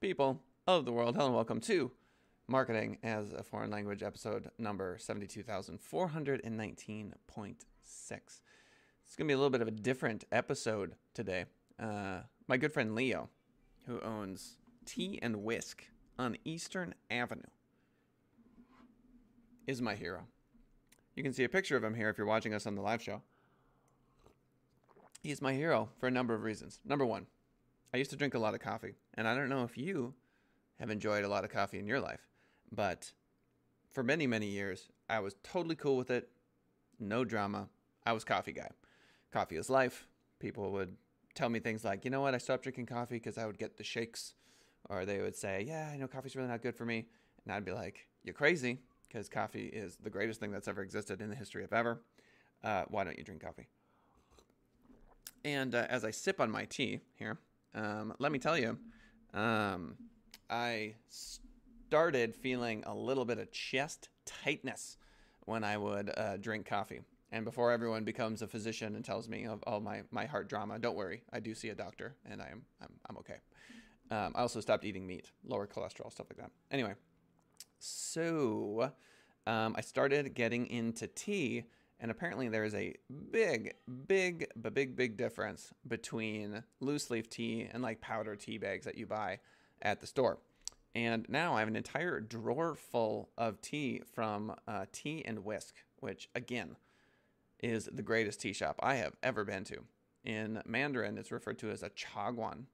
people of the world. Hello and welcome to Marketing as a Foreign Language, episode number 72,419.6. It's going to be a little bit of a different episode today. Uh, my good friend Leo, who owns Tea and Whisk on Eastern Avenue, is my hero. You can see a picture of him here if you're watching us on the live show. He's my hero for a number of reasons. Number one, I used to drink a lot of coffee, and I don't know if you have enjoyed a lot of coffee in your life, but for many, many years, I was totally cool with it. No drama. I was coffee guy. Coffee is life. People would tell me things like, you know what, I stopped drinking coffee because I would get the shakes. Or they would say, yeah, I know coffee's really not good for me. And I'd be like, you're crazy because coffee is the greatest thing that's ever existed in the history of ever. Uh, why don't you drink coffee? And uh, as I sip on my tea here, um, let me tell you, um, I started feeling a little bit of chest tightness when I would uh, drink coffee. And before everyone becomes a physician and tells me of all my, my heart drama, don't worry, I do see a doctor and I am I'm, I'm okay. Um, I also stopped eating meat, lower cholesterol, stuff like that. Anyway, so um, I started getting into tea and apparently, there's a big, big, but big, big difference between loose leaf tea and like powder tea bags that you buy at the store. And now I have an entire drawer full of tea from uh, Tea and Whisk, which again is the greatest tea shop I have ever been to. In Mandarin, it's referred to as a chaguan.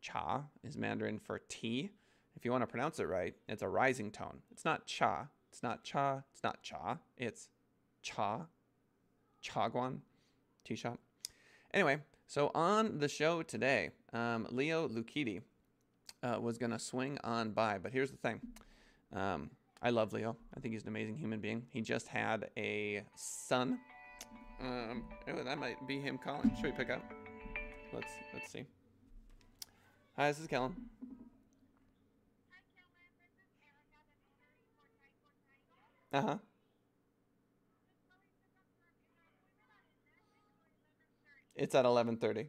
Cha is Mandarin for tea. If you want to pronounce it right, it's a rising tone. It's not cha. It's not cha. It's not cha. It's cha Chaguan tea shop. Anyway, so on the show today, um, Leo Lucchidi uh, was going to swing on by, but here's the thing. Um, I love Leo. I think he's an amazing human being. He just had a son. Um, that might be him calling. Should we pick up? Let's let's see. Hi, this is Kellen. Uh huh. It's at 11:30.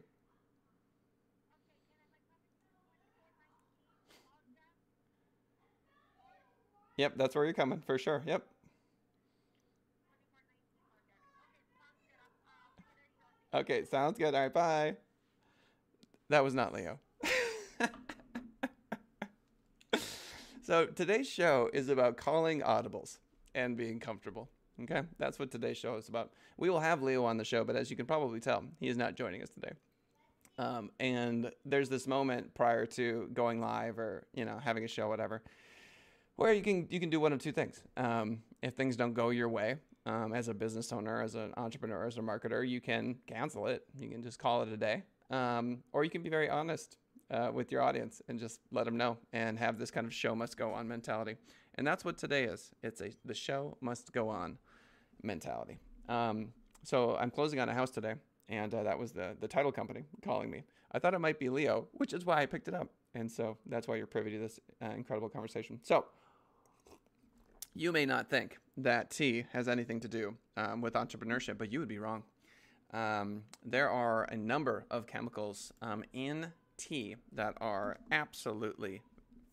Yep, that's where you're coming for sure. Yep. Okay, sounds good. All right, bye. That was not Leo. so today's show is about calling audibles and being comfortable. Okay, that's what today's show is about. We will have Leo on the show, but as you can probably tell, he is not joining us today. Um, and there's this moment prior to going live or you know having a show, whatever, where you can you can do one of two things. Um, if things don't go your way, um, as a business owner, as an entrepreneur, as a marketer, you can cancel it. You can just call it a day, um, or you can be very honest uh, with your audience and just let them know and have this kind of show must go on mentality. And that's what today is. It's a the show must go on mentality. Um, so I'm closing on a house today, and uh, that was the the title company calling me. I thought it might be Leo, which is why I picked it up, and so that's why you're privy to this uh, incredible conversation. So you may not think that tea has anything to do um, with entrepreneurship, but you would be wrong. Um, there are a number of chemicals um, in tea that are absolutely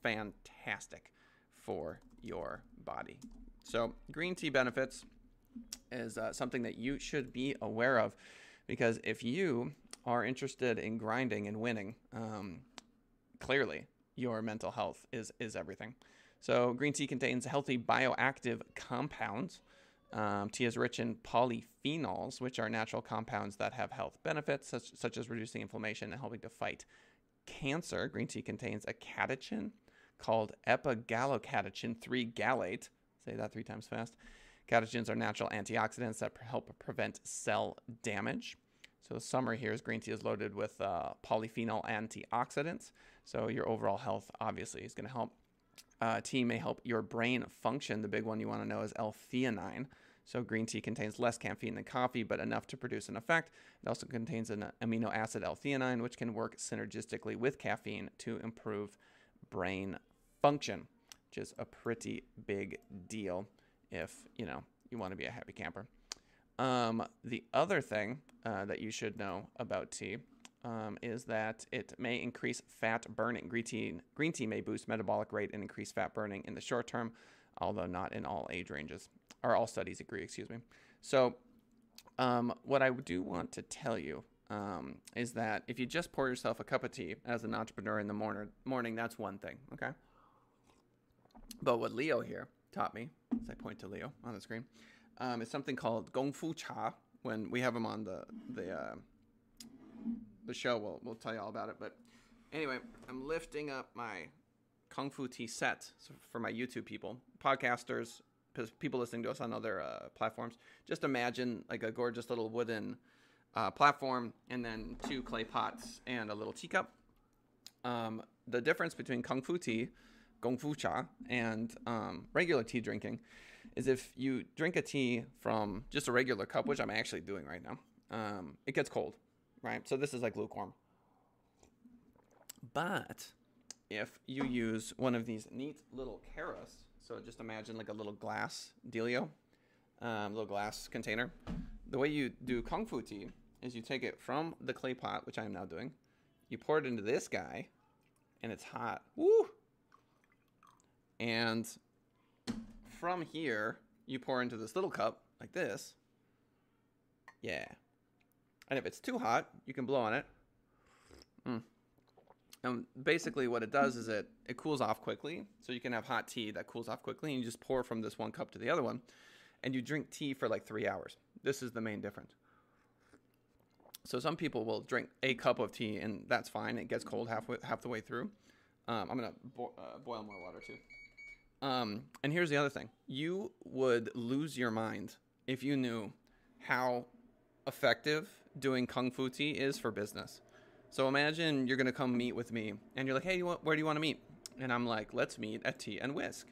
fantastic for your body. So, green tea benefits is uh, something that you should be aware of because if you are interested in grinding and winning, um, clearly your mental health is, is everything. So, green tea contains healthy bioactive compounds. Um, tea is rich in polyphenols, which are natural compounds that have health benefits, such, such as reducing inflammation and helping to fight cancer. Green tea contains a catechin called epigallocatechin 3 gallate. Say that three times fast. Catechins are natural antioxidants that help prevent cell damage. So the summary here is green tea is loaded with uh, polyphenol antioxidants. So your overall health obviously is going to help. Uh, tea may help your brain function. The big one you want to know is L-theanine. So green tea contains less caffeine than coffee, but enough to produce an effect. It also contains an amino acid L-theanine, which can work synergistically with caffeine to improve brain function, which is a pretty big deal if you know you want to be a happy camper. Um, the other thing uh, that you should know about tea um, is that it may increase fat burning. Green tea, green tea may boost metabolic rate and increase fat burning in the short term, although not in all age ranges, or all studies agree, excuse me. So, um, what I do want to tell you um, is that if you just pour yourself a cup of tea as an entrepreneur in the morning, morning, that's one thing, okay? But what Leo here taught me, as I point to Leo on the screen, um, is something called Gong Fu Cha. When we have him on the the uh, the show, we'll we'll tell you all about it. But anyway, I'm lifting up my Kung Fu tea set for my YouTube people, podcasters, people listening to us on other uh, platforms. Just imagine like a gorgeous little wooden uh, platform, and then two clay pots and a little teacup. Um, the difference between Kung Fu tea, Gong Fu cha, and um, regular tea drinking is if you drink a tea from just a regular cup, which I'm actually doing right now, um, it gets cold, right? So this is like lukewarm. But if you use one of these neat little carafes, so just imagine like a little glass dealio, um, little glass container. The way you do kung fu tea is you take it from the clay pot, which I am now doing, you pour it into this guy, and it's hot. Woo! And from here, you pour into this little cup like this. Yeah. And if it's too hot, you can blow on it. Mm. And basically, what it does is it it cools off quickly, so you can have hot tea that cools off quickly, and you just pour from this one cup to the other one, and you drink tea for like three hours. This is the main difference. So some people will drink a cup of tea, and that's fine. It gets cold halfway half the way through. Um, I'm gonna bo- uh, boil more water too. Um, and here's the other thing: you would lose your mind if you knew how effective doing kung fu tea is for business. So imagine you're gonna come meet with me, and you're like, "Hey, where do you want to meet?" And I'm like, "Let's meet at Tea and Whisk,"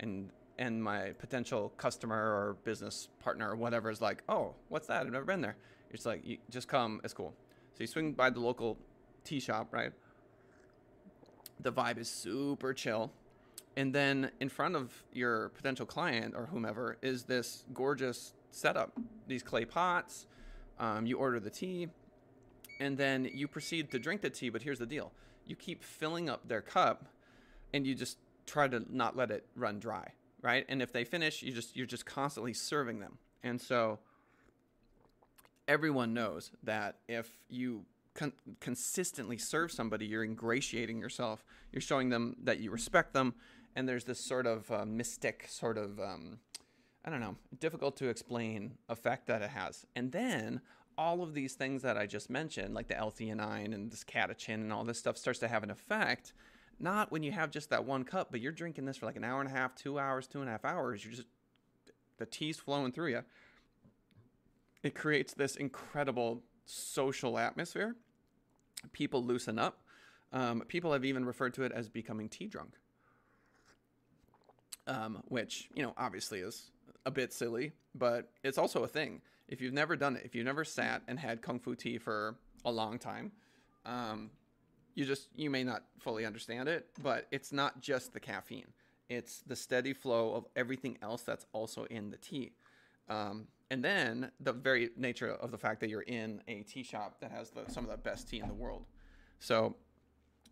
and and my potential customer or business partner or whatever is like, "Oh, what's that? I've never been there." It's like, you just come, it's cool. So you swing by the local tea shop, right? The vibe is super chill. And then in front of your potential client or whomever is this gorgeous setup, these clay pots. Um, you order the tea, and then you proceed to drink the tea. But here's the deal you keep filling up their cup, and you just try to not let it run dry, right? And if they finish, you just you're just constantly serving them. And so everyone knows that if you con- consistently serve somebody, you're ingratiating yourself. You're showing them that you respect them, and there's this sort of uh, mystic, sort of um, I don't know, difficult to explain effect that it has. And then all of these things that I just mentioned, like the L-theanine and this catechin and all this stuff, starts to have an effect. Not when you have just that one cup, but you're drinking this for like an hour and a half, two hours, two and a half hours. You're just the tea's flowing through you it creates this incredible social atmosphere. People loosen up. Um, people have even referred to it as becoming tea drunk, um, which, you know, obviously is a bit silly, but it's also a thing. If you've never done it, if you've never sat and had kung fu tea for a long time, um, you just you may not fully understand it, but it's not just the caffeine; it's the steady flow of everything else that's also in the tea. Um, and then the very nature of the fact that you're in a tea shop that has the, some of the best tea in the world. So,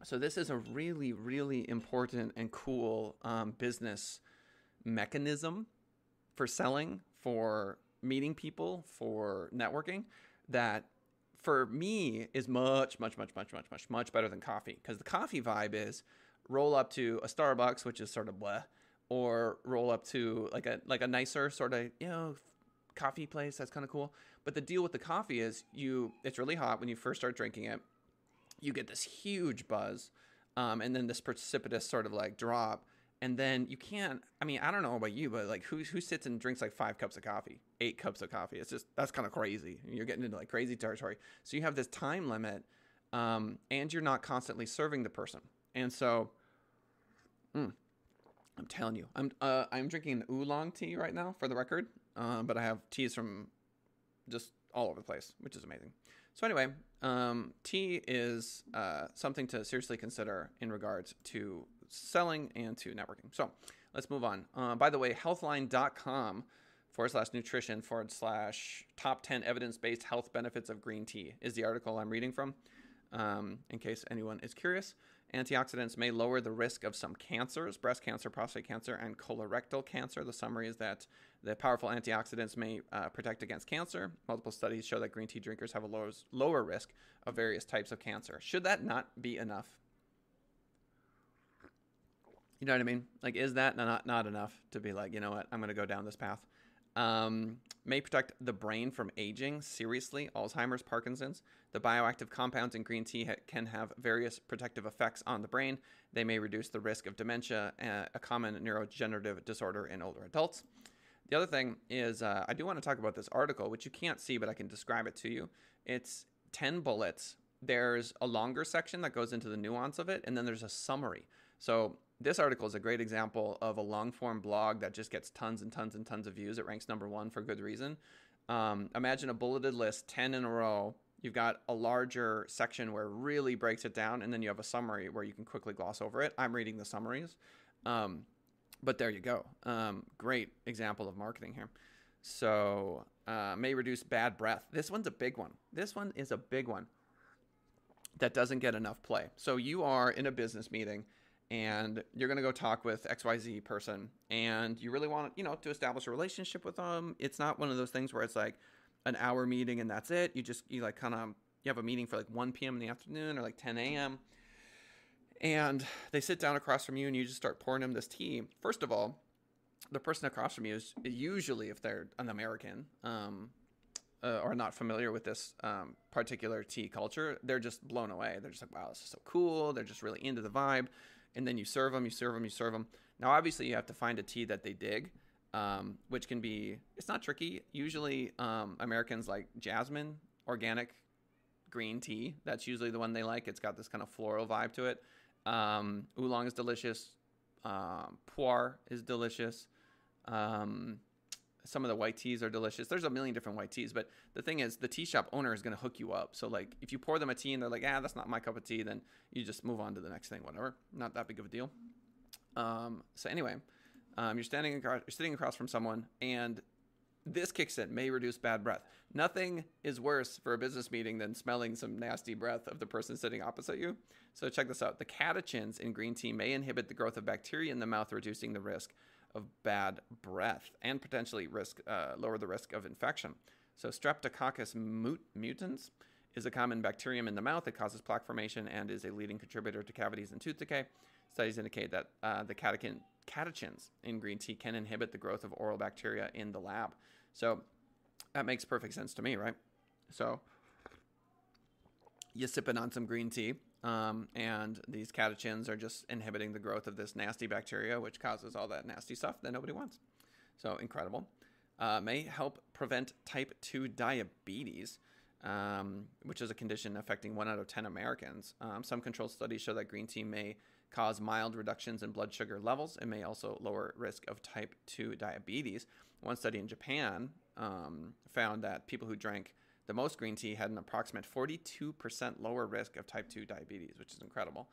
so this is a really, really important and cool um, business mechanism for selling, for meeting people, for networking. That for me is much, much, much, much, much, much, much better than coffee because the coffee vibe is roll up to a Starbucks, which is sort of blah, or roll up to like a like a nicer sort of you know coffee place. That's kind of cool. But the deal with the coffee is you it's really hot when you first start drinking it. You get this huge buzz, um, and then this precipitous sort of like drop. And then you can't. I mean, I don't know about you, but like, who who sits and drinks like five cups of coffee, eight cups of coffee? It's just that's kind of crazy. You're getting into like crazy territory. So you have this time limit, um, and you're not constantly serving the person. And so, mm, I'm telling you, I'm uh, I'm drinking oolong tea right now for the record um, but I have teas from just all over the place, which is amazing. So anyway, um, tea is uh, something to seriously consider in regards to selling and to networking. So let's move on. Uh, by the way, healthline.com forward slash nutrition forward slash top 10 evidence based health benefits of green tea is the article I'm reading from. um, in case anyone is curious. Antioxidants may lower the risk of some cancers, breast cancer, prostate cancer, and colorectal cancer. The summary is that the powerful antioxidants may uh, protect against cancer. Multiple studies show that green tea drinkers have a lower, lower risk of various types of cancer. Should that not be enough? You know what I mean? Like, is that not, not enough to be like, you know what, I'm going to go down this path? Um, may protect the brain from aging seriously, Alzheimer's, Parkinson's. The bioactive compounds in green tea ha- can have various protective effects on the brain. They may reduce the risk of dementia, uh, a common neurodegenerative disorder in older adults. The other thing is, uh, I do want to talk about this article, which you can't see, but I can describe it to you. It's 10 bullets. There's a longer section that goes into the nuance of it, and then there's a summary. So this article is a great example of a long form blog that just gets tons and tons and tons of views. It ranks number one for good reason. Um, imagine a bulleted list, 10 in a row. You've got a larger section where it really breaks it down, and then you have a summary where you can quickly gloss over it. I'm reading the summaries. Um, but there you go. Um, great example of marketing here. So, uh, may reduce bad breath. This one's a big one. This one is a big one that doesn't get enough play. So, you are in a business meeting and you're going to go talk with xyz person and you really want you know to establish a relationship with them it's not one of those things where it's like an hour meeting and that's it you just you like kind of you have a meeting for like 1 p.m in the afternoon or like 10 a.m and they sit down across from you and you just start pouring them this tea first of all the person across from you is usually if they're an american um, uh, or not familiar with this um, particular tea culture, they're just blown away. They're just like, wow, this is so cool. They're just really into the vibe and then you serve them, you serve them, you serve them. Now, obviously, you have to find a tea that they dig, um, which can be it's not tricky. Usually, um, Americans like jasmine, organic green tea. That's usually the one they like. It's got this kind of floral vibe to it. Um, oolong is delicious. Um, pu'er is delicious. Um, some of the white teas are delicious. There's a million different white teas, but the thing is, the tea shop owner is going to hook you up. So like, if you pour them a tea and they're like, ah, that's not my cup of tea, then you just move on to the next thing, whatever. Not that big of a deal. Um, so anyway, um, you're standing, across, you're sitting across from someone, and this kicks in. May reduce bad breath. Nothing is worse for a business meeting than smelling some nasty breath of the person sitting opposite you. So check this out. The catechins in green tea may inhibit the growth of bacteria in the mouth, reducing the risk of bad breath and potentially risk uh, lower the risk of infection. So Streptococcus mut- mutans is a common bacterium in the mouth that causes plaque formation and is a leading contributor to cavities and tooth decay. Studies indicate that uh, the catechin, catechins in green tea can inhibit the growth of oral bacteria in the lab. So that makes perfect sense to me, right? So you're sipping on some green tea um, and these catechins are just inhibiting the growth of this nasty bacteria, which causes all that nasty stuff that nobody wants. So incredible. Uh, may help prevent type 2 diabetes, um, which is a condition affecting 1 out of 10 Americans. Um, some controlled studies show that green tea may cause mild reductions in blood sugar levels. It may also lower risk of type 2 diabetes. One study in Japan um, found that people who drank the most green tea had an approximate 42% lower risk of type 2 diabetes, which is incredible.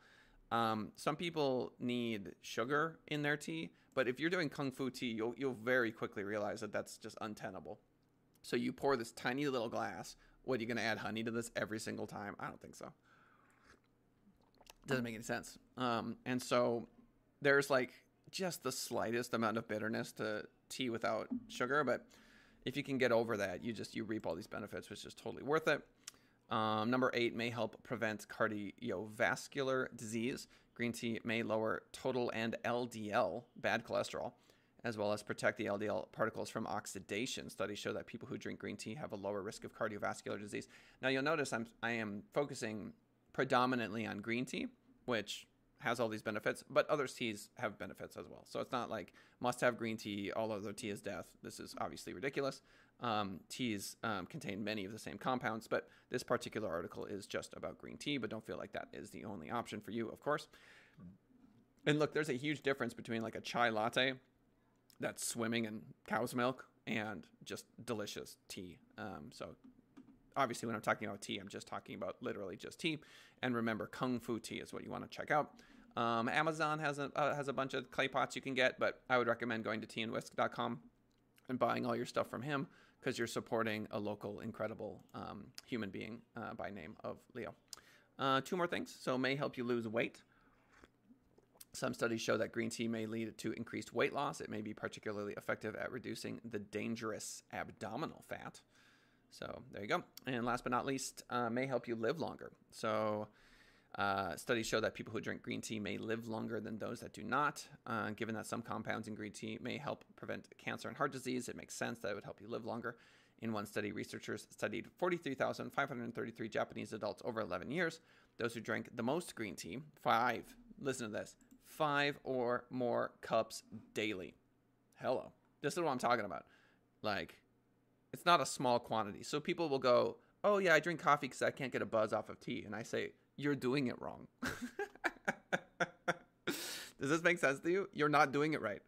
Um, some people need sugar in their tea, but if you're doing kung fu tea, you'll, you'll very quickly realize that that's just untenable. So you pour this tiny little glass. What are you going to add honey to this every single time? I don't think so. Doesn't make any sense. Um, and so there's like just the slightest amount of bitterness to tea without sugar, but if you can get over that, you just you reap all these benefits, which is totally worth it. Um, number eight may help prevent cardiovascular disease. Green tea may lower total and LDL, bad cholesterol, as well as protect the LDL particles from oxidation. Studies show that people who drink green tea have a lower risk of cardiovascular disease. Now you'll notice I'm I am focusing predominantly on green tea, which has all these benefits, but other teas have benefits as well. So it's not like must have green tea, all other tea is death. This is obviously ridiculous. Um, teas um, contain many of the same compounds, but this particular article is just about green tea, but don't feel like that is the only option for you, of course. And look, there's a huge difference between like a chai latte that's swimming in cow's milk and just delicious tea. Um, so obviously when I'm talking about tea, I'm just talking about literally just tea. And remember, Kung Fu tea is what you want to check out. Um, Amazon has a uh, has a bunch of clay pots you can get, but I would recommend going to teaandwhisk.com and buying all your stuff from him because you're supporting a local, incredible um, human being uh, by name of Leo. Uh, two more things. So, may help you lose weight. Some studies show that green tea may lead to increased weight loss. It may be particularly effective at reducing the dangerous abdominal fat. So, there you go. And last but not least, uh, may help you live longer. So, uh, studies show that people who drink green tea may live longer than those that do not. Uh, given that some compounds in green tea may help prevent cancer and heart disease, it makes sense that it would help you live longer. In one study, researchers studied 43,533 Japanese adults over 11 years. Those who drank the most green tea, five, listen to this, five or more cups daily. Hello. This is what I'm talking about. Like, it's not a small quantity. So people will go, oh, yeah, I drink coffee because I can't get a buzz off of tea. And I say, you're doing it wrong. Does this make sense to you? You're not doing it right.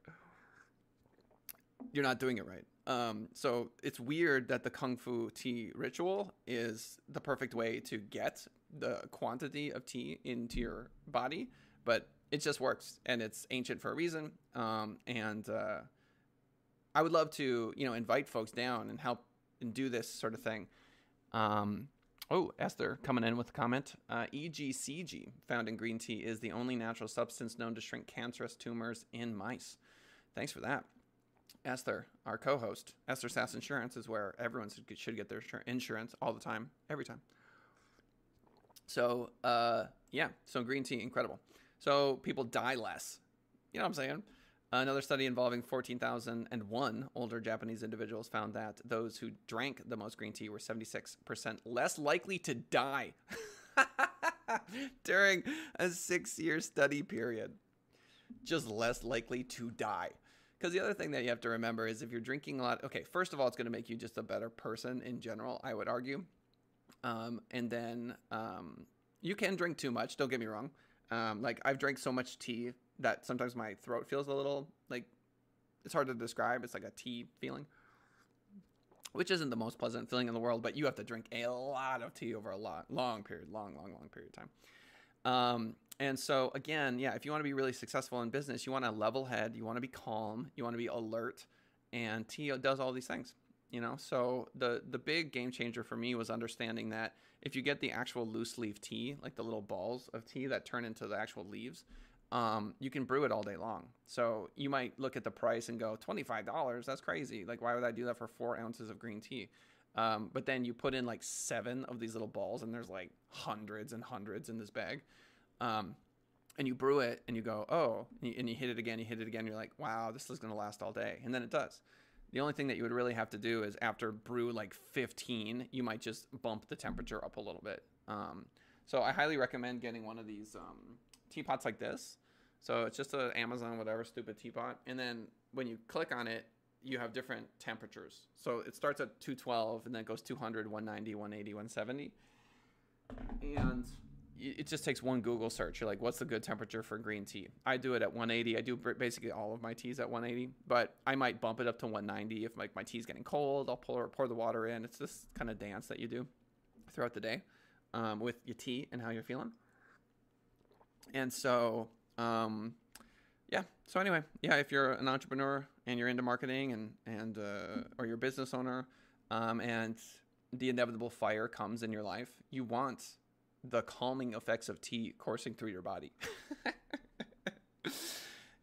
You're not doing it right. Um, so it's weird that the kung fu tea ritual is the perfect way to get the quantity of tea into your body, but it just works and it's ancient for a reason. Um, and uh, I would love to, you know, invite folks down and help and do this sort of thing. Um, oh, Esther coming in with a comment. Uh, EGCG found in green tea is the only natural substance known to shrink cancerous tumors in mice. Thanks for that. Esther, our co-host, Esther Sass Insurance is where everyone should get their insurance all the time, every time. So, uh, yeah, so green tea, incredible. So people die less. You know what I'm saying? Another study involving 14,001 older Japanese individuals found that those who drank the most green tea were 76% less likely to die during a six year study period. Just less likely to die. Because the other thing that you have to remember is if you're drinking a lot, okay, first of all, it's going to make you just a better person in general, I would argue. Um, and then um, you can drink too much, don't get me wrong. Um, like I've drank so much tea that sometimes my throat feels a little like it's hard to describe. It's like a tea feeling, which isn't the most pleasant feeling in the world, but you have to drink a lot of tea over a lot, long period, long, long, long period of time. Um, and so again, yeah, if you want to be really successful in business, you want to level head, you want to be calm, you want to be alert, and tea does all these things. You know, so the the big game changer for me was understanding that if you get the actual loose leaf tea, like the little balls of tea that turn into the actual leaves, um, you can brew it all day long. So you might look at the price and go, $25, that's crazy. Like, why would I do that for four ounces of green tea? Um, but then you put in like seven of these little balls, and there's like hundreds and hundreds in this bag. Um, and you brew it and you go, oh, and you, and you hit it again, you hit it again. You're like, wow, this is going to last all day. And then it does. The only thing that you would really have to do is after brew like 15, you might just bump the temperature up a little bit. Um, so I highly recommend getting one of these um, teapots like this. So it's just an Amazon whatever stupid teapot, and then when you click on it, you have different temperatures. So it starts at 212 and then goes 200, 190, 180, 170. And it just takes one Google search. You're like, what's the good temperature for green tea? I do it at 180. I do basically all of my teas at 180, but I might bump it up to 190 if like my tea's getting cold. I'll pour pour the water in. It's this kind of dance that you do throughout the day um, with your tea and how you're feeling. And so, um, yeah. So anyway, yeah, if you're an entrepreneur and you're into marketing and and uh, or you're a business owner, um, and the inevitable fire comes in your life, you want the calming effects of tea coursing through your body.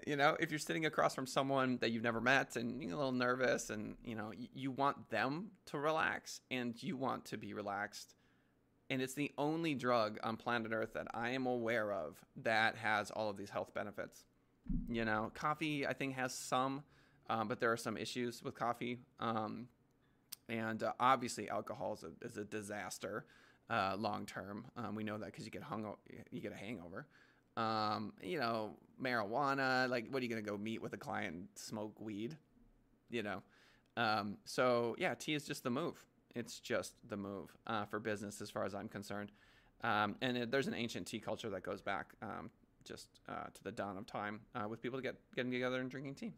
you know, if you're sitting across from someone that you've never met and you're a little nervous and, you know, you, you want them to relax and you want to be relaxed. And it's the only drug on planet Earth that I am aware of that has all of these health benefits. You know, coffee, I think, has some, um, but there are some issues with coffee. Um, and uh, obviously, alcohol is a, is a disaster uh, long term. Um, we know that because you get hung, you get a hangover. Um, you know, marijuana. Like, what are you gonna go meet with a client and smoke weed? You know, um, so yeah, tea is just the move. It's just the move uh, for business, as far as I'm concerned. Um, and it, there's an ancient tea culture that goes back um, just uh, to the dawn of time uh, with people get getting together and drinking tea.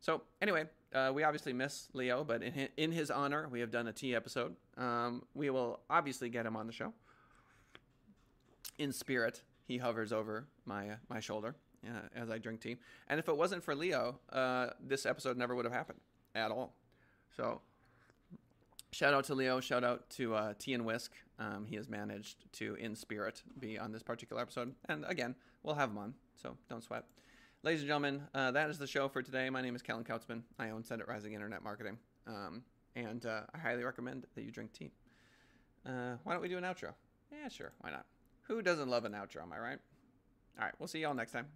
So anyway, uh, we obviously miss Leo, but in his, in his honor, we have done a tea episode. Um, we will obviously get him on the show. In spirit, he hovers over my uh, my shoulder uh, as I drink tea. And if it wasn't for Leo, uh, this episode never would have happened at all. So Shout out to Leo. Shout out to uh, Tea and Whisk. Um, he has managed to, in spirit, be on this particular episode. And again, we'll have him on, so don't sweat. Ladies and gentlemen, uh, that is the show for today. My name is Kellen Kautzman. I own Send It Rising Internet Marketing. Um, and uh, I highly recommend that you drink tea. Uh, why don't we do an outro? Yeah, sure. Why not? Who doesn't love an outro? Am I right? All right. We'll see y'all next time.